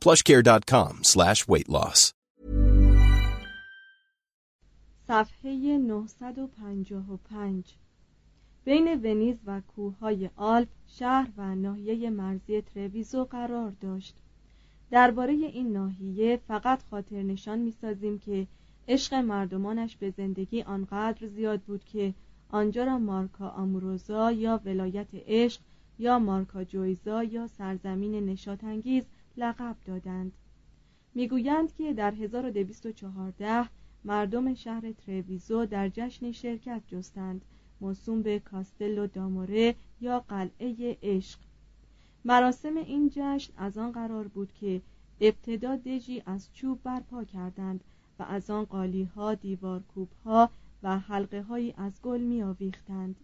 plushcare.com slash weight loss. صفحه 955 بین ونیز و کوههای آلپ شهر و ناحیه مرزی ترویزو قرار داشت درباره این ناحیه فقط خاطر نشان می‌سازیم که عشق مردمانش به زندگی آنقدر زیاد بود که آنجا را مارکا آموروزا یا ولایت عشق یا مارکا جویزا یا سرزمین نشاتانگیز لقب دادند می‌گویند که در 1214 مردم شهر ترویزو در جشن شرکت جستند موسوم به کاستلو داموره یا قلعه عشق مراسم این جشن از آن قرار بود که ابتدا دژی از چوب برپا کردند و از آن قالی ها دیوار و حلقه هایی از گل می آویختند.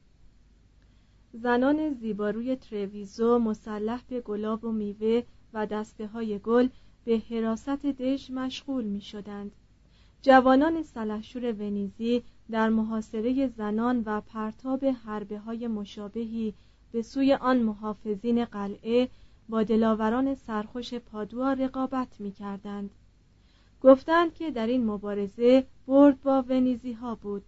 زنان زیباروی ترویزو مسلح به گلاب و میوه و دسته های گل به حراست دژ مشغول می شدند. جوانان سلحشور ونیزی در محاصره زنان و پرتاب حربه های مشابهی به سوی آن محافظین قلعه با دلاوران سرخوش پادوا رقابت می کردند. گفتند که در این مبارزه برد با ونیزی ها بود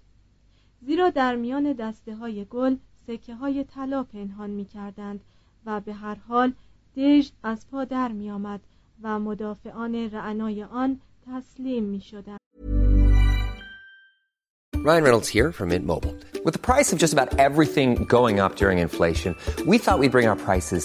زیرا در میان دسته های گل سکه های طلا پنهان می کردند و به هر حال دژ از پا در می آمد و مدافعان رعنای آن تسلیم می شدند. Ryan Reynolds here from Mint Mobile. With the price of just about everything going up during inflation, we thought we'd bring our prices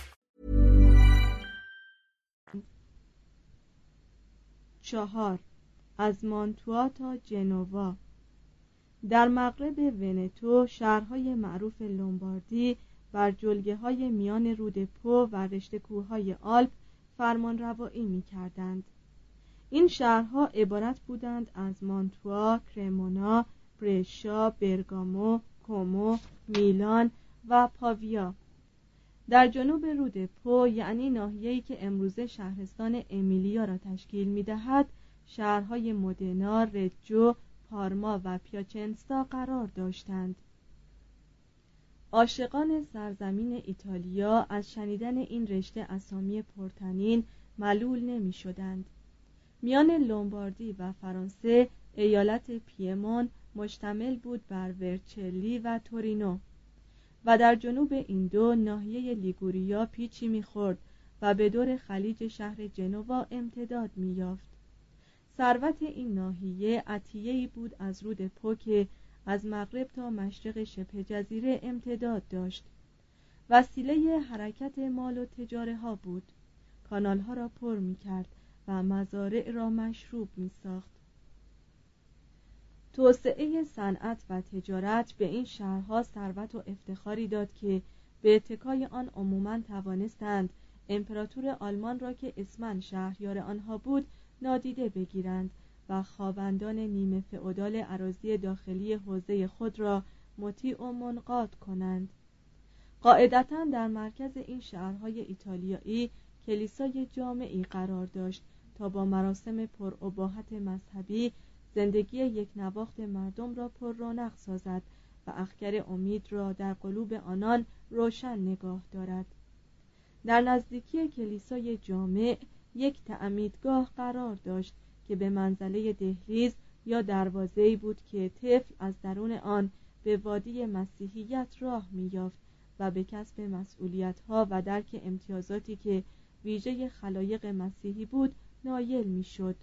چهار از مانتوا تا جنوا در مغرب ونتو شهرهای معروف لومباردی بر جلگه های میان رود پو و رشته کوههای آلپ فرمان روایی می کردند. این شهرها عبارت بودند از مانتوا، کرمونا، برشا، برگامو، کومو، میلان و پاویا در جنوب رود پو یعنی ناحیه‌ای که امروزه شهرستان امیلیا را تشکیل می‌دهد شهرهای مدنا، رجو، پارما و پیاچنسا قرار داشتند عاشقان سرزمین ایتالیا از شنیدن این رشته اسامی پرتنین ملول نمی شدند. میان لومباردی و فرانسه ایالت پیمون مشتمل بود بر ورچلی و تورینو و در جنوب این دو ناحیه لیگوریا پیچی می‌خورد و به دور خلیج شهر جنوا امتداد مییافت. ثروت این ناحیه عطیه‌ای بود از رود پو که از مغرب تا مشرق شبه جزیره امتداد داشت. وسیله حرکت مال و تجاره ها بود. کانال ها را پر می کرد و مزارع را مشروب می ساخت توسعه صنعت و تجارت به این شهرها ثروت و افتخاری داد که به اتکای آن عموما توانستند امپراتور آلمان را که اسمن شهریار آنها بود نادیده بگیرند و خواوندان نیمه فعودال عراضی داخلی حوزه خود را مطیع و منقاد کنند. قاعدتا در مرکز این شهرهای ایتالیایی کلیسای جامعی قرار داشت تا با مراسم پرعباحت مذهبی زندگی یک نواخت مردم را پر رونق سازد و اخگر امید را در قلوب آنان روشن نگاه دارد. در نزدیکی کلیسای جامع یک تعمیدگاه قرار داشت که به منزله دهلیز یا دروازه‌ای بود که طفل از درون آن به وادی مسیحیت راه می‌یافت و به کسب مسئولیت‌ها و درک امتیازاتی که ویژه خلایق مسیحی بود نایل می‌شد.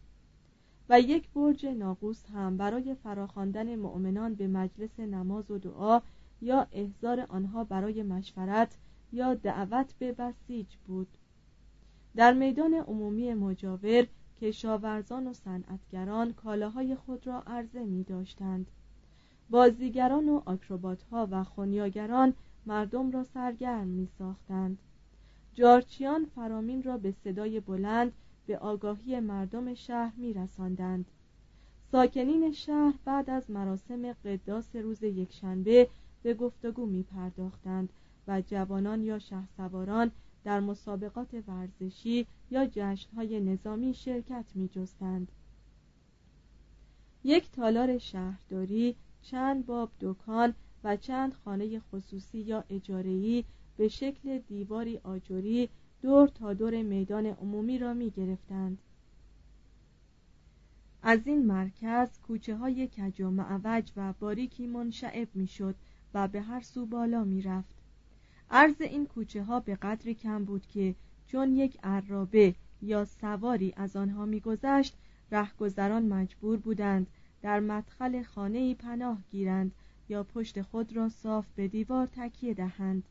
و یک برج ناقوس هم برای فراخواندن مؤمنان به مجلس نماز و دعا یا احضار آنها برای مشورت یا دعوت به بسیج بود. در میدان عمومی مجاور کشاورزان و صنعتگران کالاهای خود را عرضه می داشتند. بازیگران و ها و خونیاگران مردم را سرگرم می ساختند. جارچیان فرامین را به صدای بلند به آگاهی مردم شهر می رساندند. ساکنین شهر بعد از مراسم قداس روز یکشنبه به گفتگو می پرداختند و جوانان یا شهسواران در مسابقات ورزشی یا جشنهای نظامی شرکت می جستند. یک تالار شهرداری چند باب دکان و چند خانه خصوصی یا اجارهی به شکل دیواری آجوری دور تا دور میدان عمومی را می گرفتند. از این مرکز کوچه های کج و معوج و باریکی منشعب می شد و به هر سو بالا می رفت. عرض این کوچه ها به قدری کم بود که چون یک عرابه یا سواری از آنها میگذشت رهگذران مجبور بودند در مدخل خانه پناه گیرند یا پشت خود را صاف به دیوار تکیه دهند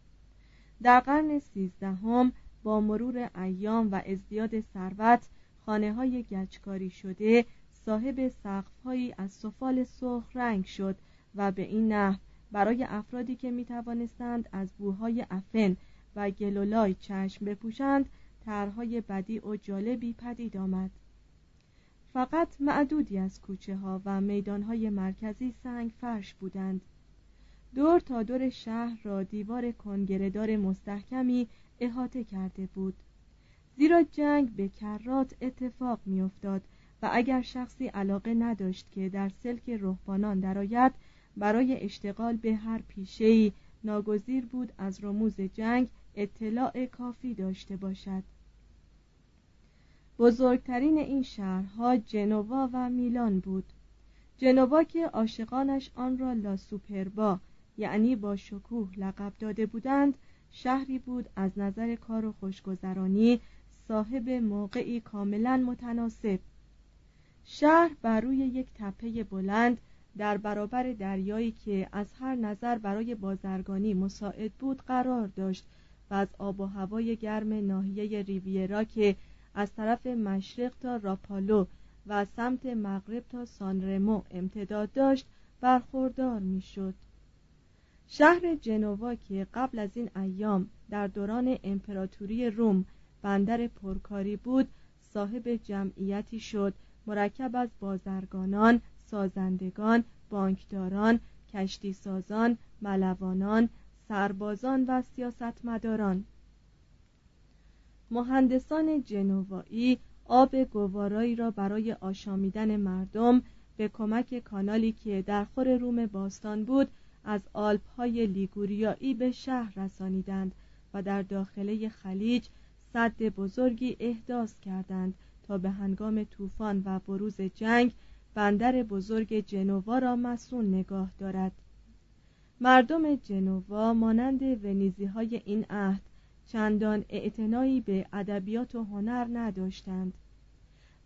در قرن سیزدهم با مرور ایام و ازدیاد ثروت خانه های گچکاری شده صاحب سقفهایی از سفال سرخ رنگ شد و به این نحو برای افرادی که می توانستند از بوهای افن و گلولای چشم بپوشند طرحهای بدی و جالبی پدید آمد. فقط معدودی از کوچه ها و میدان های مرکزی سنگ فرش بودند. دور تا دور شهر را دیوار کنگرهدار مستحکمی احاطه کرده بود. زیرا جنگ به کرات اتفاق میافتاد و اگر شخصی علاقه نداشت که در سلک رهبانان درآید برای اشتغال به هر پیشه‌ای ناگزیر بود از رموز جنگ اطلاع کافی داشته باشد. بزرگترین این شهرها جنوا و میلان بود. جنوا که عاشقانش آن را لا سوپربا یعنی با شکوه لقب داده بودند شهری بود از نظر کار و خوشگذرانی صاحب موقعی کاملا متناسب شهر بر روی یک تپه بلند در برابر دریایی که از هر نظر برای بازرگانی مساعد بود قرار داشت و از آب و هوای گرم ناحیه ریویرا که از طرف مشرق تا راپالو و سمت مغرب تا سانرمو امتداد داشت برخوردار می‌شد. شهر جنوا که قبل از این ایام در دوران امپراتوری روم بندر پرکاری بود صاحب جمعیتی شد. مرکب از بازرگانان سازندگان بانکداران کشتی سازان ملوانان سربازان و سیاستمداران. مهندسان جنوایی آب گوارایی را برای آشامیدن مردم به کمک کانالی که در خور روم باستان بود از آلپ های لیگوریایی به شهر رسانیدند و در داخله خلیج صد بزرگی احداث کردند تا به هنگام طوفان و بروز جنگ بندر بزرگ جنوا را مسون نگاه دارد. مردم جنوا مانند ونیزی های این عهد چندان اعتنایی به ادبیات و هنر نداشتند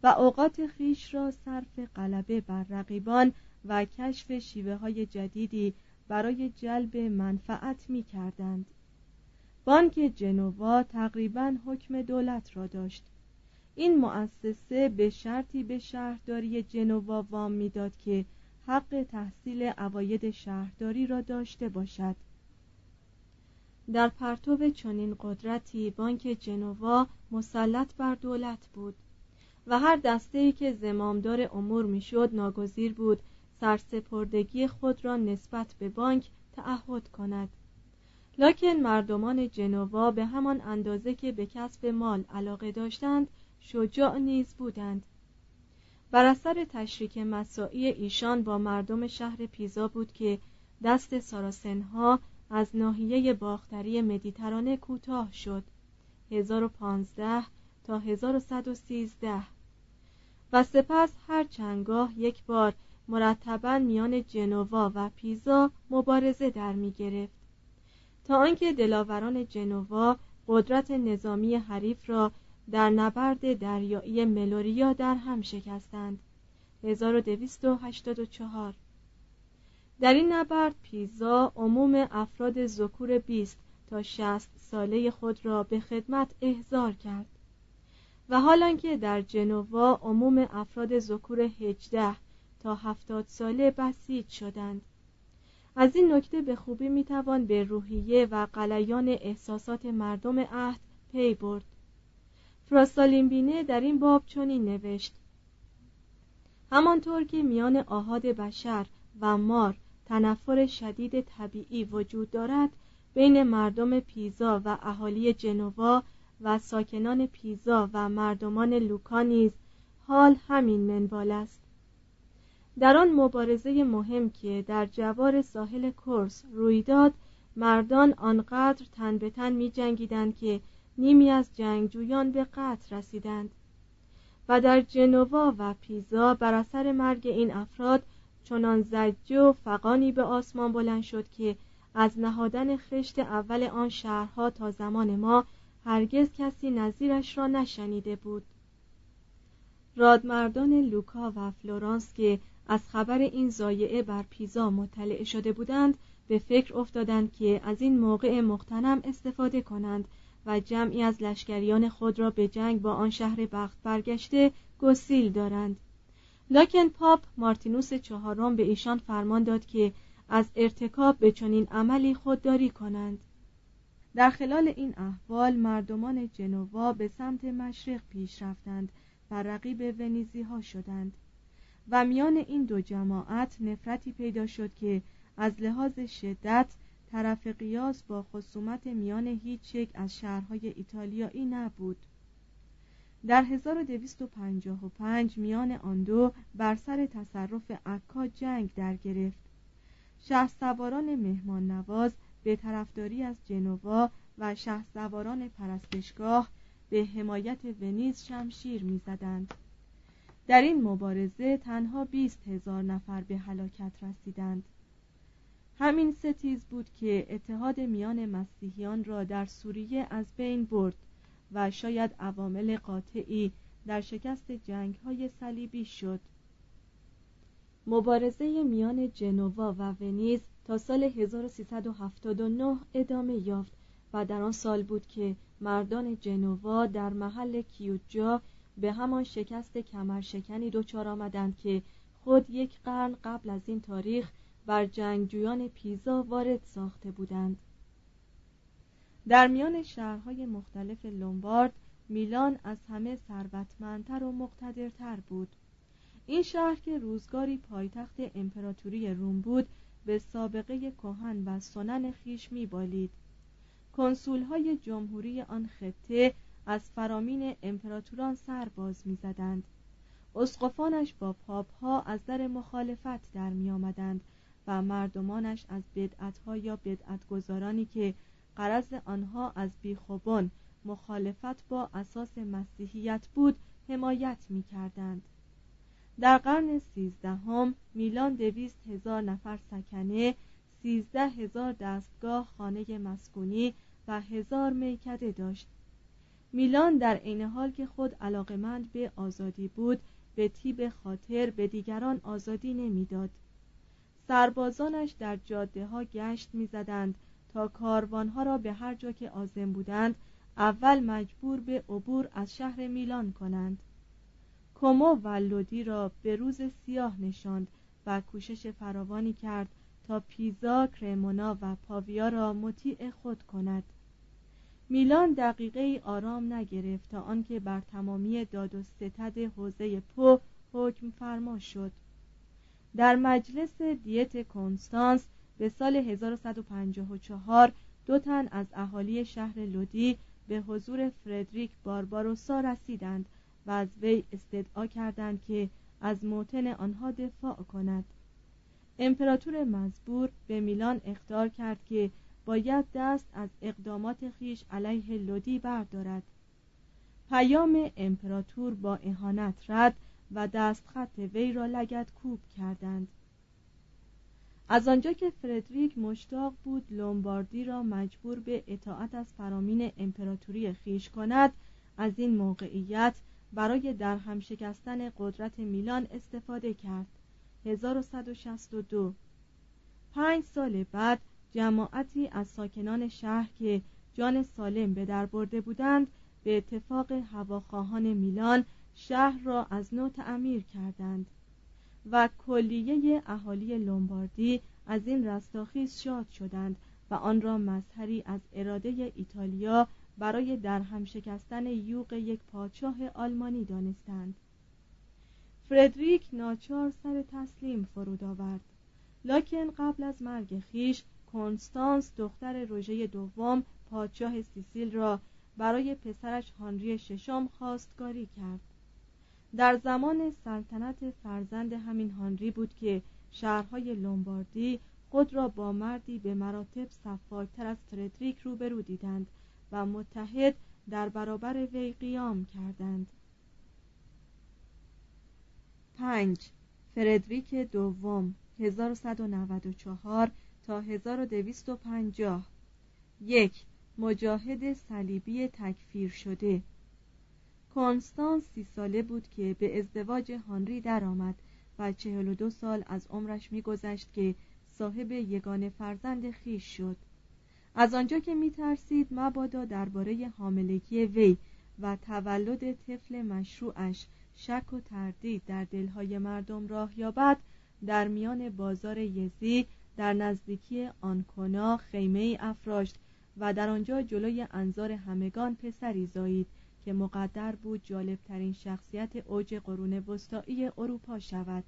و اوقات خیش را صرف غلبه بر رقیبان و کشف شیوه های جدیدی برای جلب منفعت می کردند. بانک جنوا تقریبا حکم دولت را داشت این مؤسسه به شرطی به شهرداری جنوا وام می‌داد که حق تحصیل عواید شهرداری را داشته باشد در پرتو چنین قدرتی بانک جنوا مسلط بر دولت بود و هر دسته ای که زمامدار امور می‌شد ناگزیر بود سرسپردگی خود را نسبت به بانک تعهد کند. لکن مردمان جنوا به همان اندازه که به کسب مال علاقه داشتند شجاع نیز بودند. بر اثر تشریک مساعی ایشان با مردم شهر پیزا بود که دست ساراسنها از ناحیه باختری مدیترانه کوتاه شد. 1015 تا 1113 و سپس هر چندگاه یک بار مرتبا میان جنوا و پیزا مبارزه در می گرفت. تا آنکه دلاوران جنوا قدرت نظامی حریف را در نبرد دریایی ملوریا در هم شکستند. 1284 در این نبرد پیزا عموم افراد ذکور 20 تا 60 ساله خود را به خدمت احضار کرد. و حالانکه در جنوا عموم افراد ذکور 18 تا 70 ساله بسیج شدند. از این نکته به خوبی می‌توان به روحیه و قلیان احساسات مردم عهد پی برد. بینه در این باب چنین نوشت. همانطور که میان آهاد بشر و مار تنفر شدید طبیعی وجود دارد بین مردم پیزا و اهالی جنوا و ساکنان پیزا و مردمان لوکا نیز حال همین منوال است. در آن مبارزه مهم که در جوار ساحل کورس روی داد مردان آنقدر تن به تن می جنگیدند که نیمی از جنگجویان به قتل رسیدند. و در جنوا و پیزا بر اثر مرگ این افراد چنان زجه و فقانی به آسمان بلند شد که از نهادن خشت اول آن شهرها تا زمان ما هرگز کسی نظیرش را نشنیده بود. رادمردان لوکا و فلورانس که از خبر این زایعه بر پیزا مطلع شده بودند به فکر افتادند که از این موقع مختنم استفاده کنند و جمعی از لشکریان خود را به جنگ با آن شهر بخت برگشته گسیل دارند. لکن پاپ مارتینوس چهارم به ایشان فرمان داد که از ارتکاب به چنین عملی خودداری کنند. در خلال این احوال مردمان جنوا به سمت مشرق پیش رفتند و رقیب ونیزی ها شدند. و میان این دو جماعت نفرتی پیدا شد که از لحاظ شدت طرف قیاس با خصومت میان هیچ یک از شهرهای ایتالیایی نبود. در 1255 میان آن دو بر سر تصرف عکا جنگ در گرفت. شه سواران مهمان نواز به طرفداری از جنوا و شه سواران پرستشگاه به حمایت ونیز شمشیر می‌زدند. در این مبارزه تنها بیست هزار نفر به هلاکت رسیدند. همین ستیز بود که اتحاد میان مسیحیان را در سوریه از بین برد و شاید عوامل قاطعی در شکست جنگ های صلیبی شد. مبارزه میان جنوا و ونیز تا سال 1379 ادامه یافت و در آن سال بود که مردان جنوا در محل کیوجا به همان شکست کمرشکنی دچار آمدند که خود یک قرن قبل از این تاریخ بر جنگجویان پیزا وارد ساخته بودند. در میان شهرهای مختلف لومبارد میلان از همه ثروتمندتر و مقتدرتر بود. این شهر که روزگاری پایتخت امپراتوری روم بود به سابقه کهن و سنن خیش میبالید. کنسولهای جمهوری آن خطه از فرامین امپراتوران سر باز می‌زدند اسقفانش با پاپها از در مخالفت در می آمدند و مردمانش از بدعتها یا بدعتگذارانی که قرض آنها از بیخوبان مخالفت با اساس مسیحیت بود حمایت می کردند. در قرن سیزدهم میلان دویست هزار نفر سکنه سیزده هزار دستگاه خانه مسکونی و هزار میکده داشت میلان در عین حال که خود علاقمند به آزادی بود به تیب خاطر به دیگران آزادی نمی‌داد. سربازانش در جاده ها گشت می‌زدند تا کاروانها را به هر جا که آزم بودند اول مجبور به عبور از شهر میلان کنند. کومو و لودی را به روز سیاه نشاند و کوشش فراوانی کرد تا پیزا، کرمونا و پاویا را مطیع خود کند. میلان دقیقه آرام نگرفت تا آنکه بر تمامی داد و ستد حوزه پو حکم فرما شد. در مجلس دیت کنستانس به سال 1154 دو تن از اهالی شهر لودی به حضور فردریک بارباروسا رسیدند و از وی استدعا کردند که از موتن آنها دفاع کند. امپراتور مزبور به میلان اختار کرد که باید دست از اقدامات خیش علیه لودی بردارد. پیام امپراتور با اهانت رد و دستخط وی را لگت کوب کردند. از آنجا که فردریک مشتاق بود لومباردی را مجبور به اطاعت از فرامین امپراتوری خیش کند از این موقعیت برای درهم شکستن قدرت میلان استفاده کرد. 1162 پنج سال بعد جماعتی از ساکنان شهر که جان سالم به در برده بودند به اتفاق هواخواهان میلان شهر را از نو تعمیر کردند و کلیه اهالی لومباردی از این رستاخیز شاد شدند و آن را مظهری از اراده ایتالیا برای درهم شکستن یوق یک پادشاه آلمانی دانستند. فردریک ناچار سر تسلیم فرود آورد. لکن قبل از مرگ خیش کنستانس دختر روژه دوم پادشاه سیسیل را برای پسرش هانری ششم خواستگاری کرد. در زمان سلطنت فرزند همین هانری بود که شهرهای لومباردی خود را با مردی به مراتب صفاکتر از فردریک روبرو دیدند و متحد در برابر وی قیام کردند. پنج. فردریک دوم 1194 تا 1250 یک مجاهد صلیبی تکفیر شده. کنستانس سی ساله بود که به ازدواج هانری درآمد و چهل و دو سال از عمرش میگذشت که صاحب یگانه فرزند خیش شد. از آنجا که میترسید مبادا درباره حاملگی وی و تولد طفل مشروعش شک و تردید در دلهای مردم راه یابد در میان بازار یزی در نزدیکی آنکونا خیمه ای افراشت و در آنجا جلوی انظار همگان پسری زایید که مقدر بود جالبترین شخصیت اوج قرون وسطایی اروپا شود.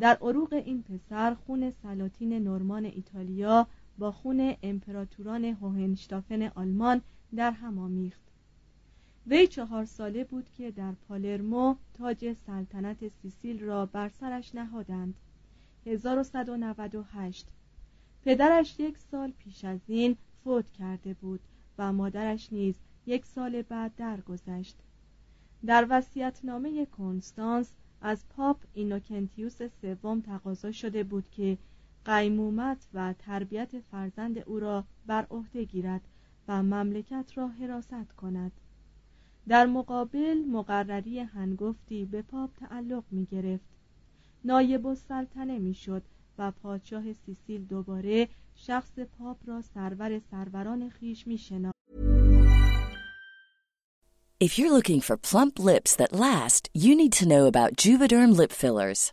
در عروق این پسر خون سلاطین نورمان ایتالیا با خون امپراتوران هوهنشتافن آلمان در هم آمیخت. وی چهار ساله بود که در پالرمو تاج سلطنت سیسیل را بر سرش نهادند. 1198 پدرش یک سال پیش از این فوت کرده بود و مادرش نیز یک سال بعد درگذشت. در وصیت‌نامه کنستانس از پاپ اینوکنتیوس سوم تقاضا شده بود که قیمومت و تربیت فرزند او را بر عهده گیرد و مملکت را حراست کند. در مقابل مقرری هنگفتی به پاپ تعلق می گرفت نایب السلطنه می شد و پادشاه سیسیل دوباره شخص پاپ را سرور سروران خویش می شناخت. If you're looking for plump lips that last, you need to know about Juvederm lip fillers.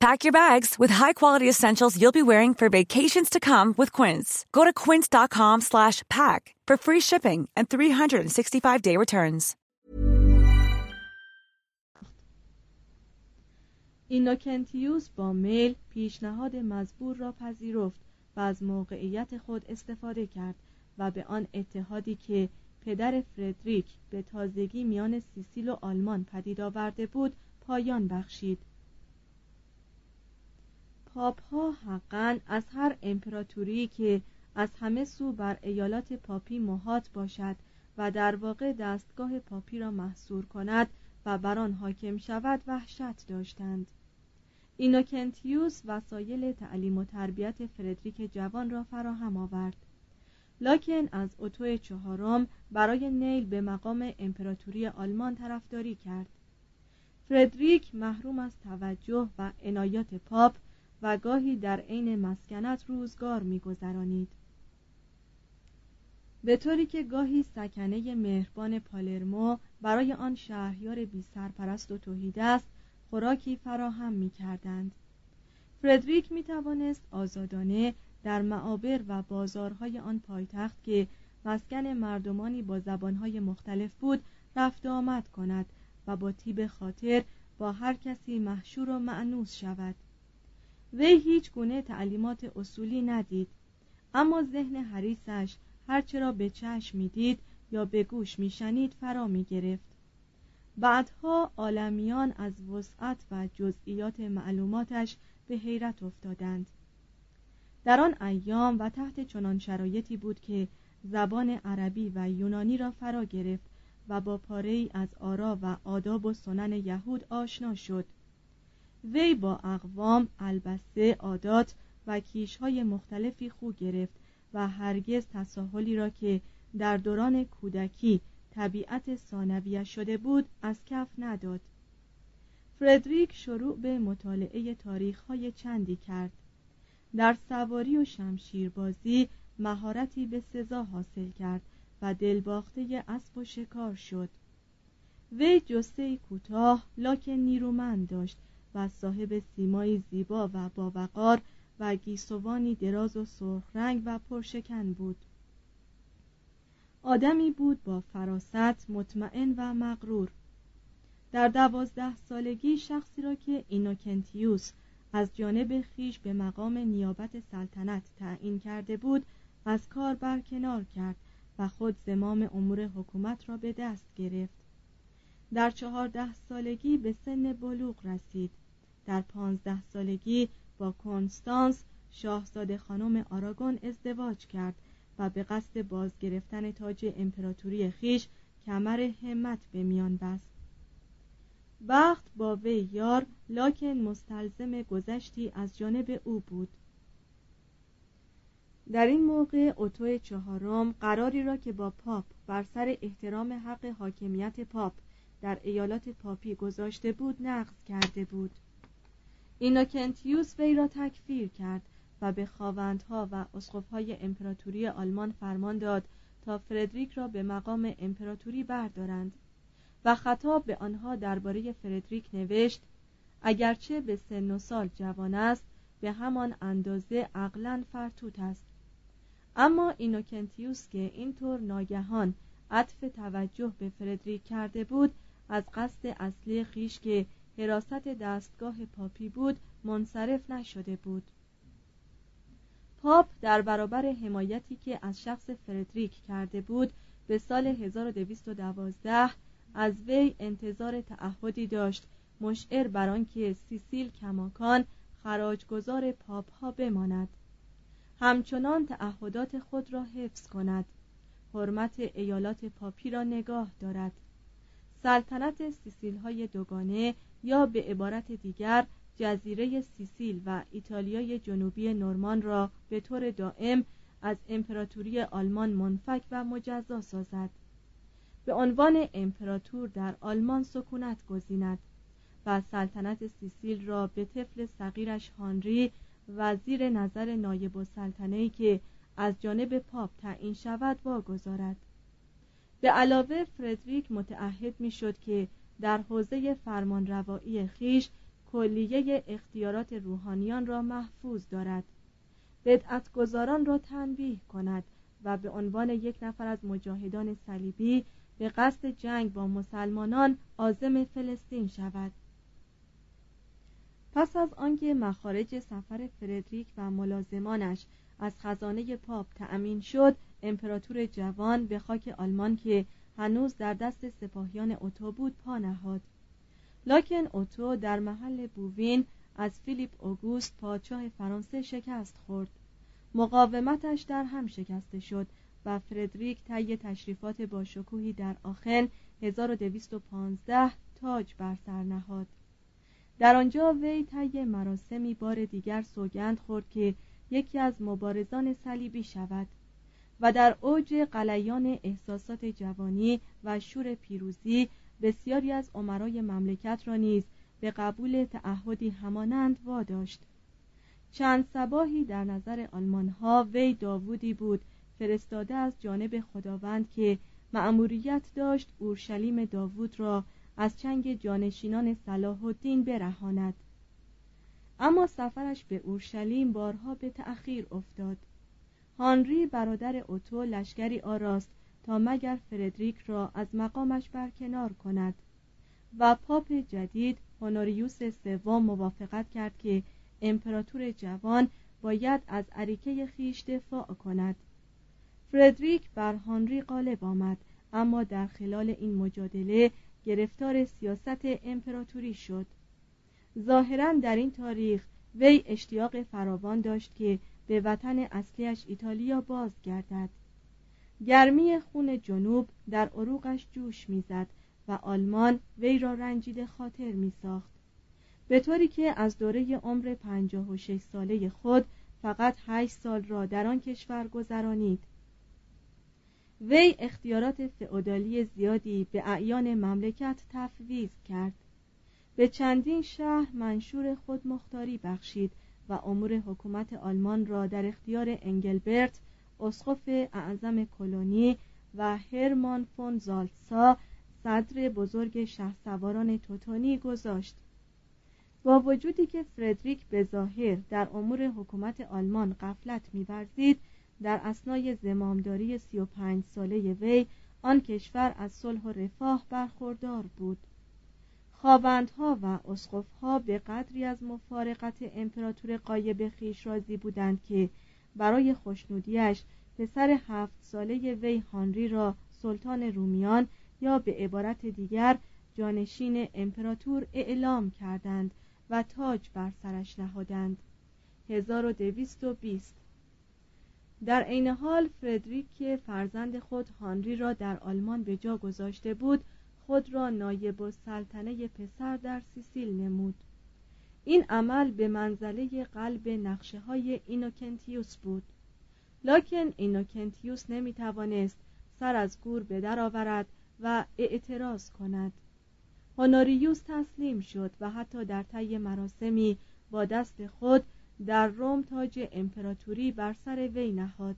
Pack your bags with high-quality essentials you'll be wearing for vacations to come with Quince. Go to quince.com/pack for free shipping and 365-day returns. اینوکنتیوس با میل پیشنهاد مزبور را پذیرفت و از موقعیت خود استفاده کرد و به آن اتحادی که پدر فردریک به تازگی میان سیسیل و آلمان پدید آورده بود پایان بخشید پاپ ها حقا از هر امپراتوری که از همه سو بر ایالات پاپی محات باشد و در واقع دستگاه پاپی را محصور کند و بر آن حاکم شود وحشت داشتند. اینوکنتیوس وسایل تعلیم و تربیت فردریک جوان را فراهم آورد. لاکن از اوتو چهارم برای نیل به مقام امپراتوری آلمان طرفداری کرد. فردریک محروم از توجه و عنایات پاپ و گاهی در عین مسکنت روزگار میگذرانید به طوری که گاهی سکنه مهربان پالرمو برای آن شهریار بی سرپرست و است خوراکی فراهم می کردند. فردریک می توانست آزادانه در معابر و بازارهای آن پایتخت که مسکن مردمانی با زبانهای مختلف بود رفت آمد کند و با تیب خاطر با هر کسی محشور و معنوس شود وی هیچ گونه تعلیمات اصولی ندید. اما ذهن حریسش هرچه را به چشم می‌دید یا به گوش میشنید فرا می گرفت بعدها عالمیان از وسعت و جزئیات معلوماتش به حیرت افتادند. در آن ایام و تحت چنان شرایطی بود که زبان عربی و یونانی را فرا گرفت و با پاره از آرا و آداب و سنن یهود آشنا شد. وی با اقوام البسه عادات و کیشهای مختلفی خو گرفت و هرگز تساهلی را که در دوران کودکی طبیعت ثانویش شده بود از کف نداد. فردریک شروع به مطالعه تاریخهای چندی کرد. در سواری و شمشیربازی مهارتی به سزا حاصل کرد و دلباخته اسب و شکار شد. وی جسه کوتاه لاکن نیرومند داشت و صاحب سیمایی زیبا و باوقار و گیسوانی دراز و سرخ رنگ و پرشکن بود. آدمی بود با فراست مطمئن و مغرور. در دوازده سالگی شخصی را که اینوکنتیوس از جانب خیش به مقام نیابت سلطنت تعیین کرده بود از کار برکنار کرد و خود زمام امور حکومت را به دست گرفت. در چهارده سالگی به سن بلوغ رسید. در پانزده سالگی با کنستانس شاهزاده خانم آراگون ازدواج کرد و به قصد بازگرفتن تاج امپراتوری خیش کمر همت به میان بست. بخت با وی یار لاکن مستلزم گذشتی از جانب او بود. در این موقع اوتو چهارم قراری را که با پاپ بر سر احترام حق حاکمیت پاپ در ایالات پاپی گذاشته بود نقض کرده بود. اینوکنتیوس وی را تکفیر کرد و به خواوندها و اسقفهای امپراتوری آلمان فرمان داد تا فردریک را به مقام امپراتوری بردارند و خطاب به آنها درباره فردریک نوشت اگرچه به سن و سال جوان است به همان اندازه عقلا فرتوت است. اما اینوکنتیوس که اینطور ناگهان عطف توجه به فردریک کرده بود از قصد اصلی خیش که حراست دستگاه پاپی بود منصرف نشده بود. پاپ در برابر حمایتی که از شخص فردریک کرده بود به سال 1212 از وی انتظار تعهدی داشت مشعر بر آنکه سیسیل کماکان خراجگزار پاپ ها بماند. همچنان تعهدات خود را حفظ کند. حرمت ایالات پاپی را نگاه دارد. سلطنت سیسیل های دوگانه یا به عبارت دیگر جزیره سیسیل و ایتالیای جنوبی نورمان را به طور دائم از امپراتوری آلمان منفک و مجزا سازد. به عنوان امپراتور در آلمان سکونت گزیند و سلطنت سیسیل را به طفل صغیرش هانری وزیر نظر نایب السلطنه که از جانب پاپ تعیین شود واگذارد. به علاوه فردریک متعهد می‌شد که در حوزه فرمانروایی خیش کلیه اختیارات روحانیان را محفوظ دارد. بدعتگذاران را تنبیه کند و به عنوان یک نفر از مجاهدان صلیبی به قصد جنگ با مسلمانان عازم فلسطین شود. پس از آنکه مخارج سفر فردریک و ملازمانش از خزانه پاپ تأمین شد امپراتور جوان به خاک آلمان که هنوز در دست سپاهیان اوتو بود پا نهاد. لاکن اوتو در محل بووین از فیلیپ اوگوست پادشاه فرانسه شکست خورد. مقاومتش در هم شکسته شد و فردریک طی تشریفات با شکوهی در آخن 1215 تاج بر سر نهاد. در آنجا وی طی مراسمی بار دیگر سوگند خورد که یکی از مبارزان صلیبی شود. و در اوج قلیان احساسات جوانی و شور پیروزی بسیاری از عمرای مملکت را نیز به قبول تعهدی همانند واداشت. چند سباهی در نظر آلمانها وی داوودی بود فرستاده از جانب خداوند که مأموریت داشت اورشلیم داوود را از چنگ جانشینان صلاح الدین برهاند. اما سفرش به اورشلیم بارها به تأخیر افتاد. هانری برادر اوتو لشکری آراست تا مگر فردریک را از مقامش برکنار کند و پاپ جدید هونوریوس سوم موافقت کرد که امپراتور جوان باید از عریکه خیش دفاع کند. فردریک بر هانری غالب آمد اما در خلال این مجادله گرفتار سیاست امپراتوری شد. ظاهرا در این تاریخ وی اشتیاق فراوان داشت که به وطن اصلیش ایتالیا بازگردد. گرمی خون جنوب در عروقش جوش می‌زد و آلمان وی را رنجیده خاطر می ساخت به طوری که از دوره عمر پنجاه و شش ساله خود فقط هشت سال را در آن کشور گذرانید. وی اختیارات فئودالی زیادی به اعیان مملکت تفویض کرد. به چندین شهر منشور خود مختاری بخشید و امور حکومت آلمان را در اختیار انگلبرت اسقف اعظم کلونی و هرمان فون زالتسا صدر بزرگ شهسواران توتونی گذاشت. با وجودی که فردریک به ظاهر در امور حکومت آلمان قفلت می‌ورزید در اسنای زمامداری 35 ساله وی آن کشور از صلح و رفاه برخوردار بود. خواوندها و اسقفها به قدری از مفارقت امپراتور قایب خیش راضی بودند که برای خوشنودیش پسر هفت ساله وی هانری را سلطان رومیان یا به عبارت دیگر جانشین امپراتور اعلام کردند و تاج بر سرش نهادند. 1220 در عین حال فردریک که فرزند خود هانری را در آلمان به جا گذاشته بود خود را نایب السلطنه پسر در سیسیل نمود. این عمل به منزله قلب نقشه های اینوکنتیوس بود. لکن اینوکنتیوس نمی توانست سر از گور به در آورد و اعتراض کند. هونوریوس تسلیم شد و حتی در طی مراسمی با دست خود در روم تاج امپراتوری بر سر وی نهاد.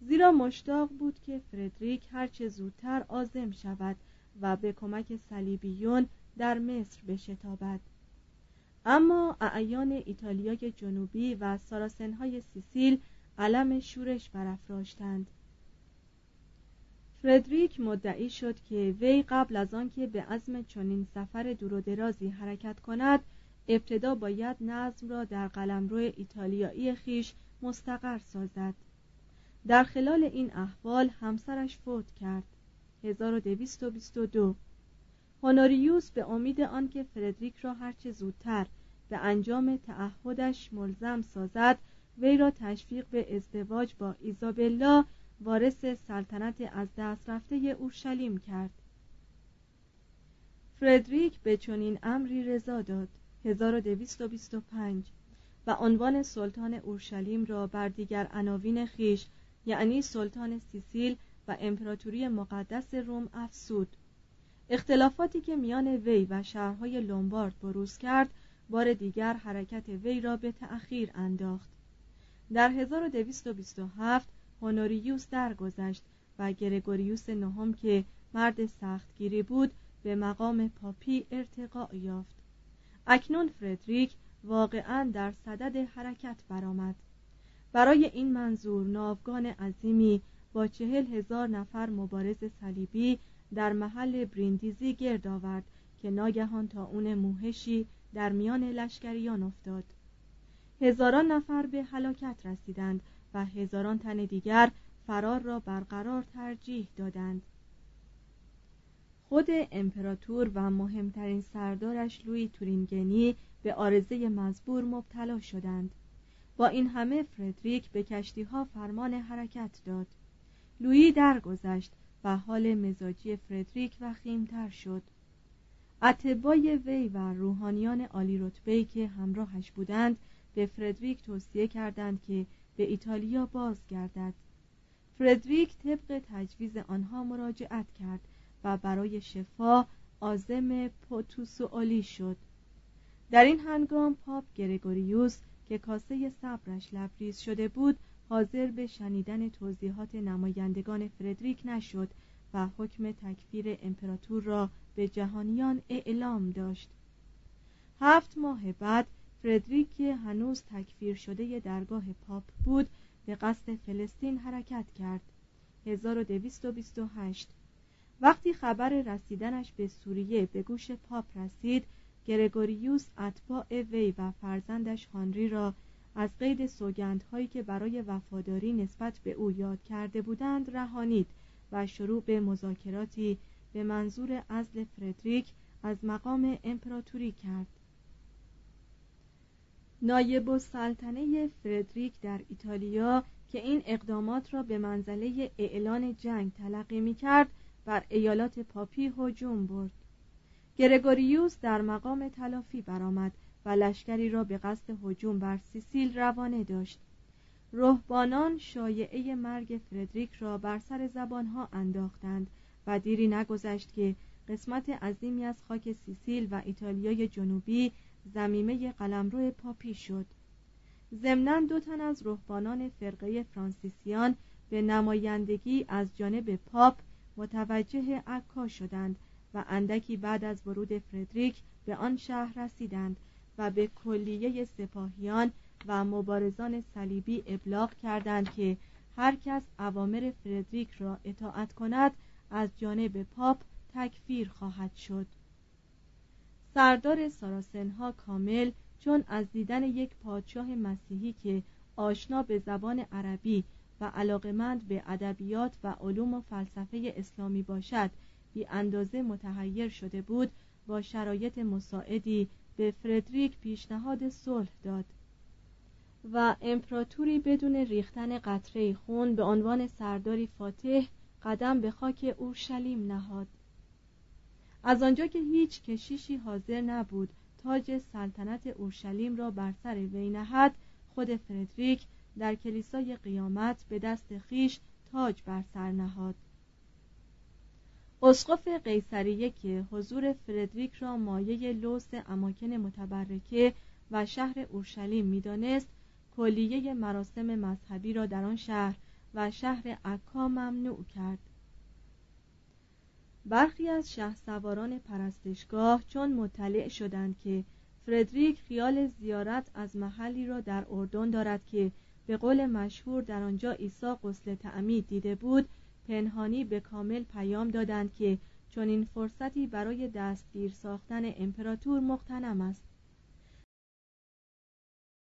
زیرا مشتاق بود که فردریک هرچه زودتر آزم شود و به کمک صلیبیون در مصر بشتابد. اما اعیان ایتالیای جنوبی و ساراسنهای سیسیل علم شورش برافراشتند. فردریک مدعی شد که وی قبل از آنکه به عزم چنین سفر دور و درازی حرکت کند ابتدا باید نظم را در قلمرو ایتالیایی خیش مستقر سازد. در خلال این احوال همسرش فوت کرد. 1222 هونوریوس به امید آنکه فردریک را هرچه زودتر به انجام تعهدش ملزم سازد وی را تشویق به ازدواج با ایزابلا وارث سلطنت از دست رفته اورشلیم کرد. فردریک به چنین امری رضا داد. 1225 و عنوان سلطان اورشلیم را بر دیگر عناوین خیش یعنی سلطان سیسیل و امپراتوری مقدس روم افسود اختلافاتی که میان وی و شهرهای لومبارد بروز کرد بار دیگر حرکت وی را به تأخیر انداخت. در 1227 هونوریوس درگذشت و گرگوریوس نهم که مرد سختگیری بود به مقام پاپی ارتقا یافت. اکنون فردریک واقعا در صدد حرکت برآمد. برای این منظور ناوگان عظیمی با چهل هزار نفر مبارز صلیبی در محل بریندیزی گرد آورد که ناگهان تا اون موهشی در میان لشکریان افتاد. هزاران نفر به هلاکت رسیدند و هزاران تن دیگر فرار را برقرار ترجیح دادند. خود امپراتور و مهمترین سردارش لوی تورینگنی به آرزه مزبور مبتلا شدند. با این همه فردریک به کشتی ها فرمان حرکت داد. لویی درگذشت و حال مزاجی فردریک وخیمتر شد. اتبای وی و روحانیان عالی رتبه که همراهش بودند به فردریک توصیه کردند که به ایتالیا بازگردد. فردریک طبق تجویز آنها مراجعت کرد و برای شفا آزم پوتوسوالی شد. در این هنگام پاپ گرگوریوس که کاسه صبرش لبریز شده بود حاضر به شنیدن توضیحات نمایندگان فردریک نشد و حکم تکفیر امپراتور را به جهانیان اعلام داشت. هفت ماه بعد فردریک که هنوز تکفیر شده درگاه پاپ بود به قصد فلسطین حرکت کرد. 1228 وقتی خبر رسیدنش به سوریه به گوش پاپ رسید گرگوریوس اتباع وی و فرزندش هانری را از قید سوگندهایی که برای وفاداری نسبت به او یاد کرده بودند رهانید و شروع به مذاکراتی به منظور ازل فردریک از مقام امپراتوری کرد. نایب السلطنه فردریک در ایتالیا که این اقدامات را به منزله اعلان جنگ تلقی می کرد بر ایالات پاپی هجوم برد. گرگوریوس در مقام تلافی برآمد و لشکری را به قصد هجوم بر سیسیل روانه داشت. رهبانان شایعه مرگ فردریک را بر سر زبانها انداختند و دیری نگذشت که قسمت عظیمی از خاک سیسیل و ایتالیای جنوبی زمیمه قلمرو پاپی شد. ضمنا دو تن از رهبانان فرقه فرانسیسیان به نمایندگی از جانب پاپ متوجه عکا شدند و اندکی بعد از ورود فردریک به آن شهر رسیدند و به کلیه سپاهیان و مبارزان صلیبی ابلاغ کردند که هر کس اوامر فردریک را اطاعت کند از جانب پاپ تکفیر خواهد شد. سردار ساراسنها کامل چون از دیدن یک پادشاه مسیحی که آشنا به زبان عربی و علاقمند به ادبیات و علوم و فلسفه اسلامی باشد بی اندازه متحیر شده بود با شرایط مساعدی به فردریک پیشنهاد صلح داد و امپراتوری بدون ریختن قطره خون به عنوان سرداری فاتح قدم به خاک اورشلیم نهاد. از آنجا که هیچ کشیشی حاضر نبود تاج سلطنت اورشلیم را بر سر وی نهد خود فردریک در کلیسای قیامت به دست خیش تاج بر سر نهاد. اسقف قیصریه که حضور فردریک را مایه لوس اماکن متبرکه و شهر اورشلیم می‌دانست کلیه مراسم مذهبی را در آن شهر و شهر عکا ممنوع کرد. برخی از شه سواران پرستشگاه چون مطلع شدند که فردریک خیال زیارت از محلی را در اردن دارد که به قول مشهور در آنجا عیسی غسل تعمید دیده بود پنهانی به کامل پیام دادند که چون این فرصتی برای دستگیر ساختن امپراتور مختنم است.